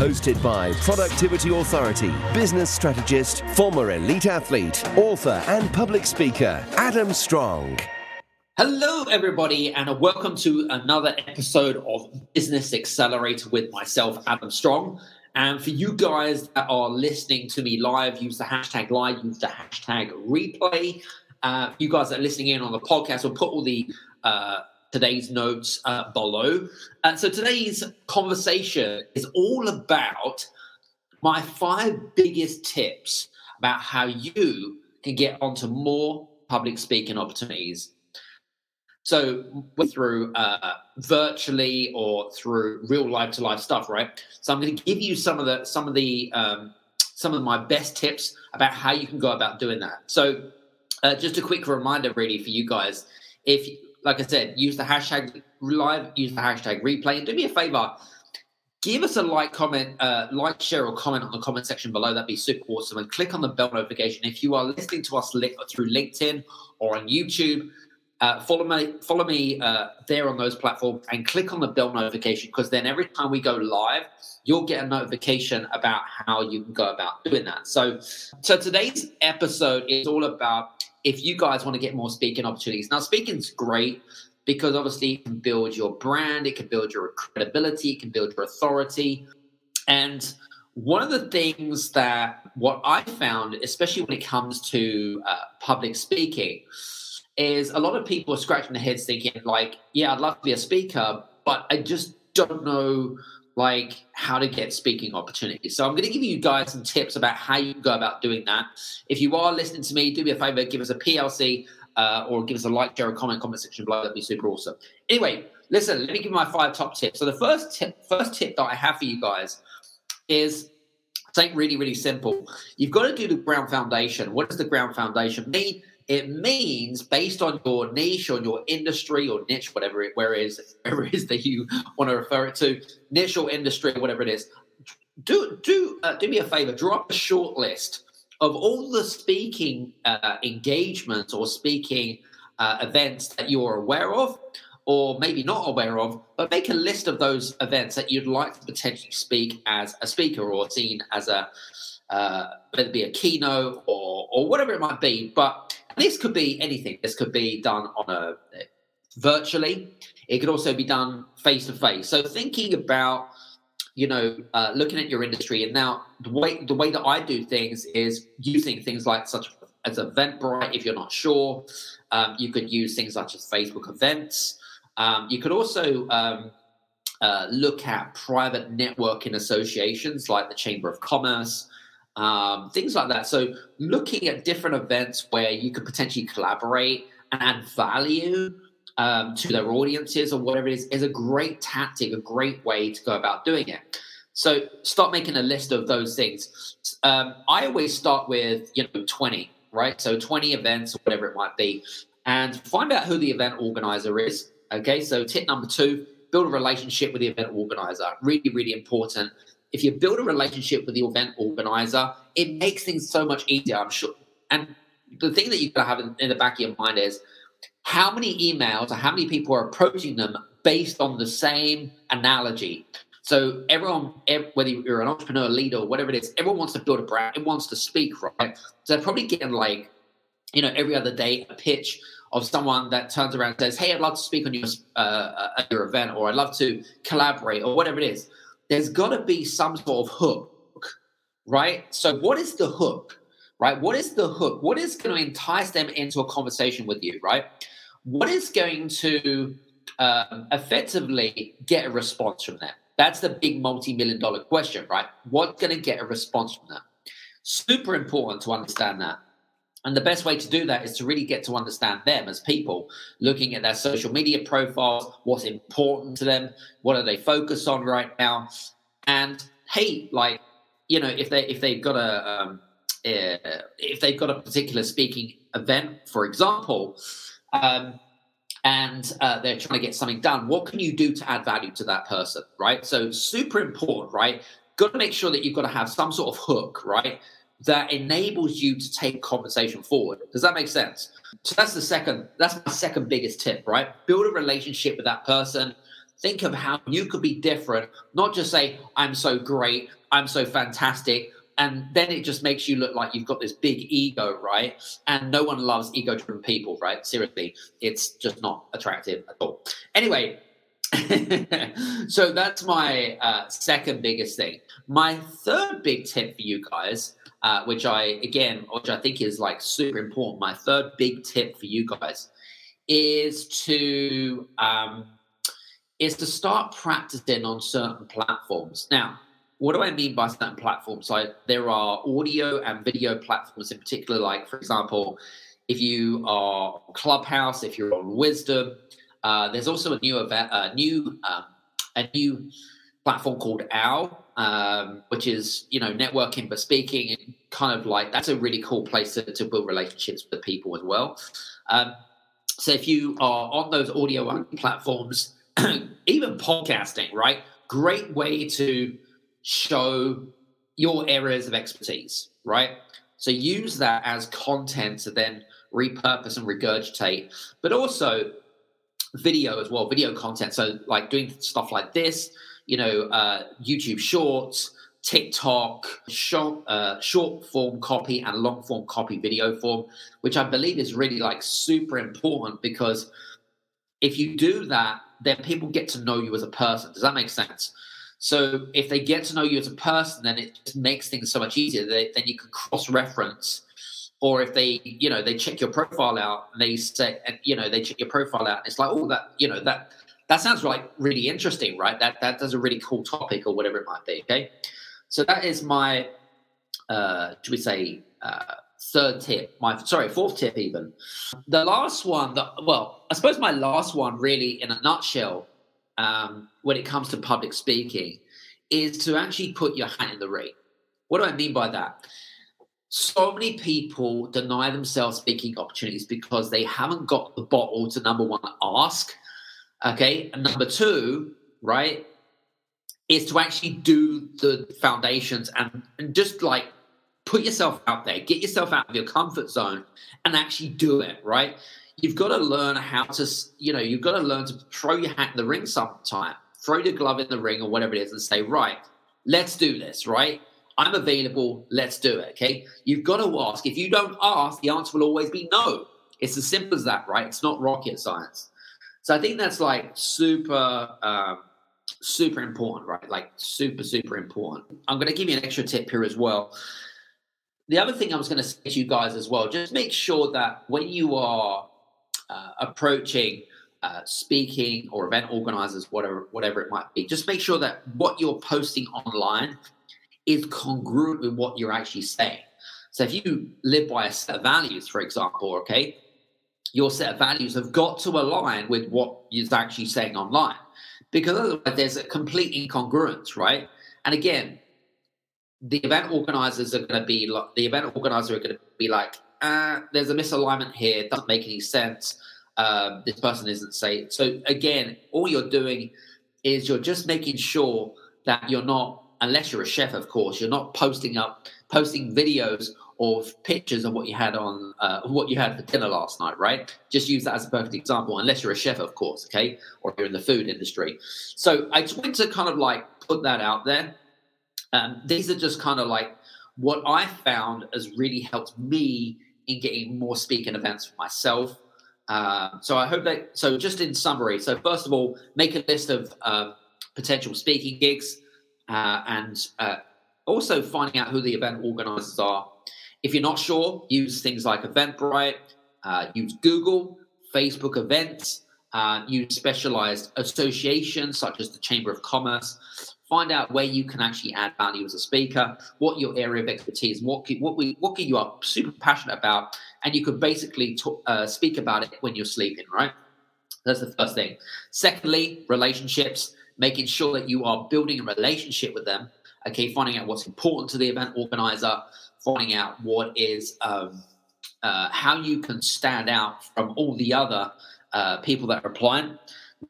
Hosted by Productivity Authority, business strategist, former elite athlete, author, and public speaker, Adam Strong. Hello, everybody, and welcome to another episode of Business Accelerator with myself, Adam Strong. And for you guys that are listening to me live, use the hashtag live, use the hashtag replay. Uh, you guys that are listening in on the podcast, we'll put all the uh, today's notes uh, below. Uh, so today's conversation is all about my five biggest tips about how you can get onto more public speaking opportunities so through uh, virtually or through real life to life stuff, right? So I'm going to give you some of the some of the um, some of my best tips about how you can go about doing that. So uh, just a quick reminder, really, for you guys, if like I said, use the hashtag live, use the hashtag replay, and do me a favor. Give us a like, comment, uh, like, share, or comment on the comment section below. That'd be super awesome. And click on the bell notification if you are listening to us through LinkedIn or on YouTube uh, follow me, follow me uh, there on those platforms, and click on the bell notification because then every time we go live, you'll get a notification about how you can go about doing that. So, so today's episode is all about if you guys want to get more speaking opportunities. Now, speaking's great because obviously it can build your brand, it can build your credibility, it can build your authority, and one of the things that what I found, especially when it comes to uh, public speaking is a lot of people are scratching their heads thinking like, yeah, I'd love to be a speaker, but I just don't know like how to get speaking opportunities. So I'm going to give you guys some tips about how you go about doing that. If you are listening to me, do me a favor, give us a PLC uh, or give us a like, share, or comment, comment section below. That'd be super awesome. Anyway, listen, let me give my five top tips. So the first tip, first tip that I have for you guys is something really, really simple. You've got to do the ground foundation. What does the ground foundation mean? It means based on your niche or your industry or niche, whatever it where it is, wherever it is that you want to refer it to, niche or industry, whatever it is. Do do uh, do me a favor. Draw up a short list of all the speaking uh, engagements or speaking uh, events that you're aware of, or maybe not aware of, but make a list of those events that you'd like to potentially speak as a speaker or seen as a uh, whether it be a keynote or or whatever it might be. But this could be anything. This could be done on a virtually. It could also be done face to face. So thinking about you know uh, looking at your industry and now the way the way that I do things is using things like such as Eventbrite. If you're not sure, um, you could use things such as Facebook events. Um, you could also um, uh, look at private networking associations like the Chamber of Commerce, um, things like that. So, looking at different events where you could potentially collaborate and add value um, to their audiences or whatever it is, is a great tactic, a great way to go about doing it. So, start making a list of those things. Um, I always start with you know twenty, right? So, twenty events or whatever it might be, and find out who the event organizer is. Okay, so tip number two: build a relationship with the event organizer. Really, really important if you build a relationship with the event organizer, it makes things so much easier. I'm sure. And the thing that you've gotta have in, in the back of your mind is how many emails or how many people are approaching them based on the same analogy. So everyone, whether you're an entrepreneur, leader, or whatever it is, everyone wants to build a brand. It wants to speak, right? So they're probably getting like, you know, every other day a pitch of someone that turns around and says, "Hey, I'd love to speak on your uh, your event, or I'd love to collaborate, or whatever it is." There's got to be some sort of hook, right? So, what is the hook, right? What is the hook? What is going to entice them into a conversation with you, right? What is going to um, effectively get a response from them? That's the big multi million dollar question, right? What's going to get a response from them? Super important to understand that. And the best way to do that is to really get to understand them as people, looking at their social media profiles, what's important to them, what are they focused on right now, and hey, like you know, if they if they've got a um, uh, if they've got a particular speaking event, for example, um, and uh, they're trying to get something done, what can you do to add value to that person, right? So super important, right? Got to make sure that you've got to have some sort of hook, right? That enables you to take conversation forward. Does that make sense? So that's the second, that's my second biggest tip, right? Build a relationship with that person. Think of how you could be different, not just say, I'm so great, I'm so fantastic, and then it just makes you look like you've got this big ego, right? And no one loves ego driven people, right? Seriously, it's just not attractive at all. Anyway, so that's my uh, second biggest thing. My third big tip for you guys, uh, which I again, which I think is like super important. My third big tip for you guys is to um, is to start practicing on certain platforms. Now, what do I mean by certain platforms? Like there are audio and video platforms in particular, like for example, if you are Clubhouse, if you're on Wisdom, uh, there's also a new event, a new um, a new platform called Owwll, um, which is you know networking but speaking kind of like that's a really cool place to, to build relationships with people as well. Um, so if you are on those audio platforms, even podcasting, right? Great way to show your areas of expertise, right? So use that as content to then repurpose and regurgitate, but also video as well, video content. So like doing stuff like this, you know, uh, YouTube Shorts, TikTok, short, uh, short form copy and long form copy video form, which I believe is really like super important because if you do that, then people get to know you as a person. Does that make sense? So if they get to know you as a person, then it just makes things so much easier. They, then you can cross reference. Or if they, you know, they check your profile out and they say, you know, they check your profile out, and it's like, oh, that, you know, that that sounds like really interesting, right? That that does a really cool topic or whatever it might be. Okay, so that is my, uh, should we say, uh, third tip? My sorry, fourth tip even. The last one that, well, I suppose my last one really, in a nutshell, um, when it comes to public speaking is to actually put your hat in the ring. What do I mean by that? So many people deny themselves speaking opportunities because they haven't got the bottle to number one, ask. Okay. And number two, right, is to actually do the foundations and, and just like put yourself out there, get yourself out of your comfort zone and actually do it, right? you've got to learn how to, you know, you've got to learn to throw your hat in the ring sometime, throw your glove in the ring or whatever it is and say, right, let's do this, right? I'm available, let's do it, okay? You've got to ask. If you don't ask, the answer will always be no. It's as simple as that, right? It's not rocket science. So I think that's like super, um, super important, right? Like super, super important. I'm going to give you an extra tip here as well. The other thing I was going to say to you guys as well, just make sure that when you are uh, approaching uh, speaking or event organizers, whatever whatever it might be, just make sure that what you're posting online is congruent with what you're actually saying. So if you live by a set of values, for example, okay, your set of values have got to align with what you're actually saying online, because otherwise there's a complete incongruence, right? And again, the event organizers are going to be like the event organizer are going to be like, uh, there's a misalignment here. It doesn't make any sense. Um, this person isn't safe. So again, all you're doing is you're just making sure that you're not, unless you're a chef, of course, you're not posting up, posting videos or pictures of what you had on, uh, what you had for dinner last night, right? Just use that as a perfect example, unless you're a chef, of course, okay, or you're in the food industry. So I just want to kind of like put that out there. Um, these are just kind of like what I found has really helped me in getting more speaking events for myself. Uh, so I hope that. So just in summary, so first of all, make a list of um, potential speaking gigs, uh, and uh, also finding out who the event organizers are. If you're not sure, use things like Eventbrite, uh, use Google, Facebook events, uh, use specialized associations such as the Chamber of Commerce find out where you can actually add value as a speaker, what your area of expertise, what what we what you are super passionate about, and you could basically talk, uh, speak about it when you're sleeping. Right, that's the first thing. Secondly, relationships, making sure that you are building a relationship with them. Okay, finding out what's important to the event organizer, finding out what is um, uh, how you can stand out from all the other uh, people that are applying.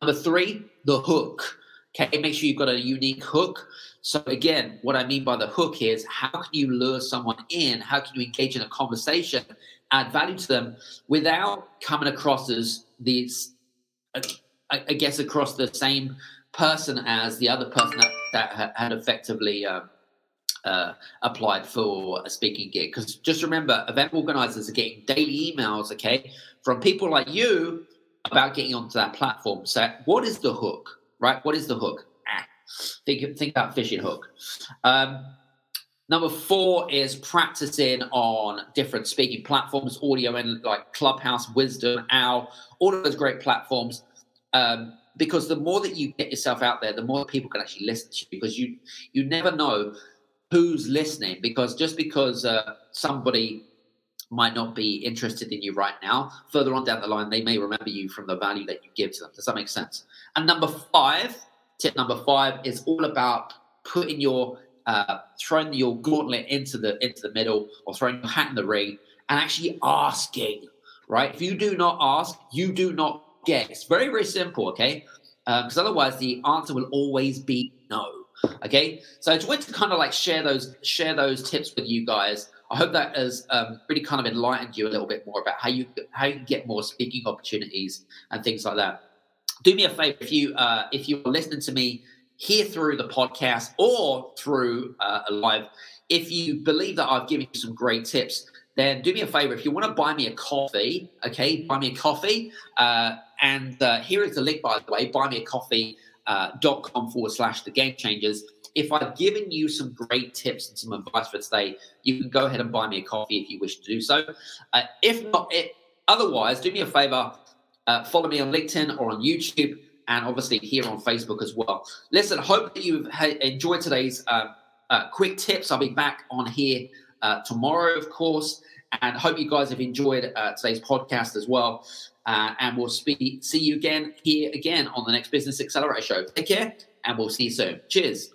Number three, the hook. Okay, make sure you've got a unique hook. So again, what I mean by the hook is how can you lure someone in? How can you engage in a conversation, add value to them without coming across as these, I guess, across the same person as the other person that, that had effectively uh, uh, applied for a speaking gig. Because just remember, event organizers are getting daily emails, okay, from people like you about getting onto that platform. So, what is the hook, right? What is the hook? Ah, think think about fishing hook. Um, number four is practicing on different speaking platforms, audio and like Clubhouse, Wisdom, Owwll, all of those great platforms. Um, because the more that you get yourself out there, the more people can actually listen to you. Because you you never know who's listening. Because just because uh, somebody might not be interested in you right now, further on down the line, they may remember you from the value that you give to them. Does that make sense? And number five, tip number five is all about putting your uh, throwing your gauntlet into the into the middle or throwing your hat in the ring and actually asking. Right? If you do not ask, you do not get. It's very, very simple, okay? Because um, otherwise, the answer will always be no. Okay, so I just wanted to kind of like share those share those tips with you guys. I hope that has um, really kind of enlightened you a little bit more about how you how you get more speaking opportunities and things like that. Do me a favor if you uh, if you're listening to me here through the podcast or through uh, a live, if you believe that I've given you some great tips, then do me a favor. If you want to buy me a coffee, okay, buy me a coffee. Uh, and uh, here is the link, by the way, buymeacoffee.com uh, forward slash the game changers. If I've given you some great tips and some advice for today, you can go ahead and buy me a coffee if you wish to do so. Uh, if not, it, otherwise, do me a favor, uh, follow me on LinkedIn or on YouTube, and obviously here on Facebook as well. Listen, hope that you've enjoyed today's um, uh, quick tips. I'll be back on here uh, tomorrow, of course. And hope you guys have enjoyed uh, today's podcast as well. Uh, and we'll speak, see you again here again on the next Business Accelerator Show. Take care, and we'll see you soon. Cheers.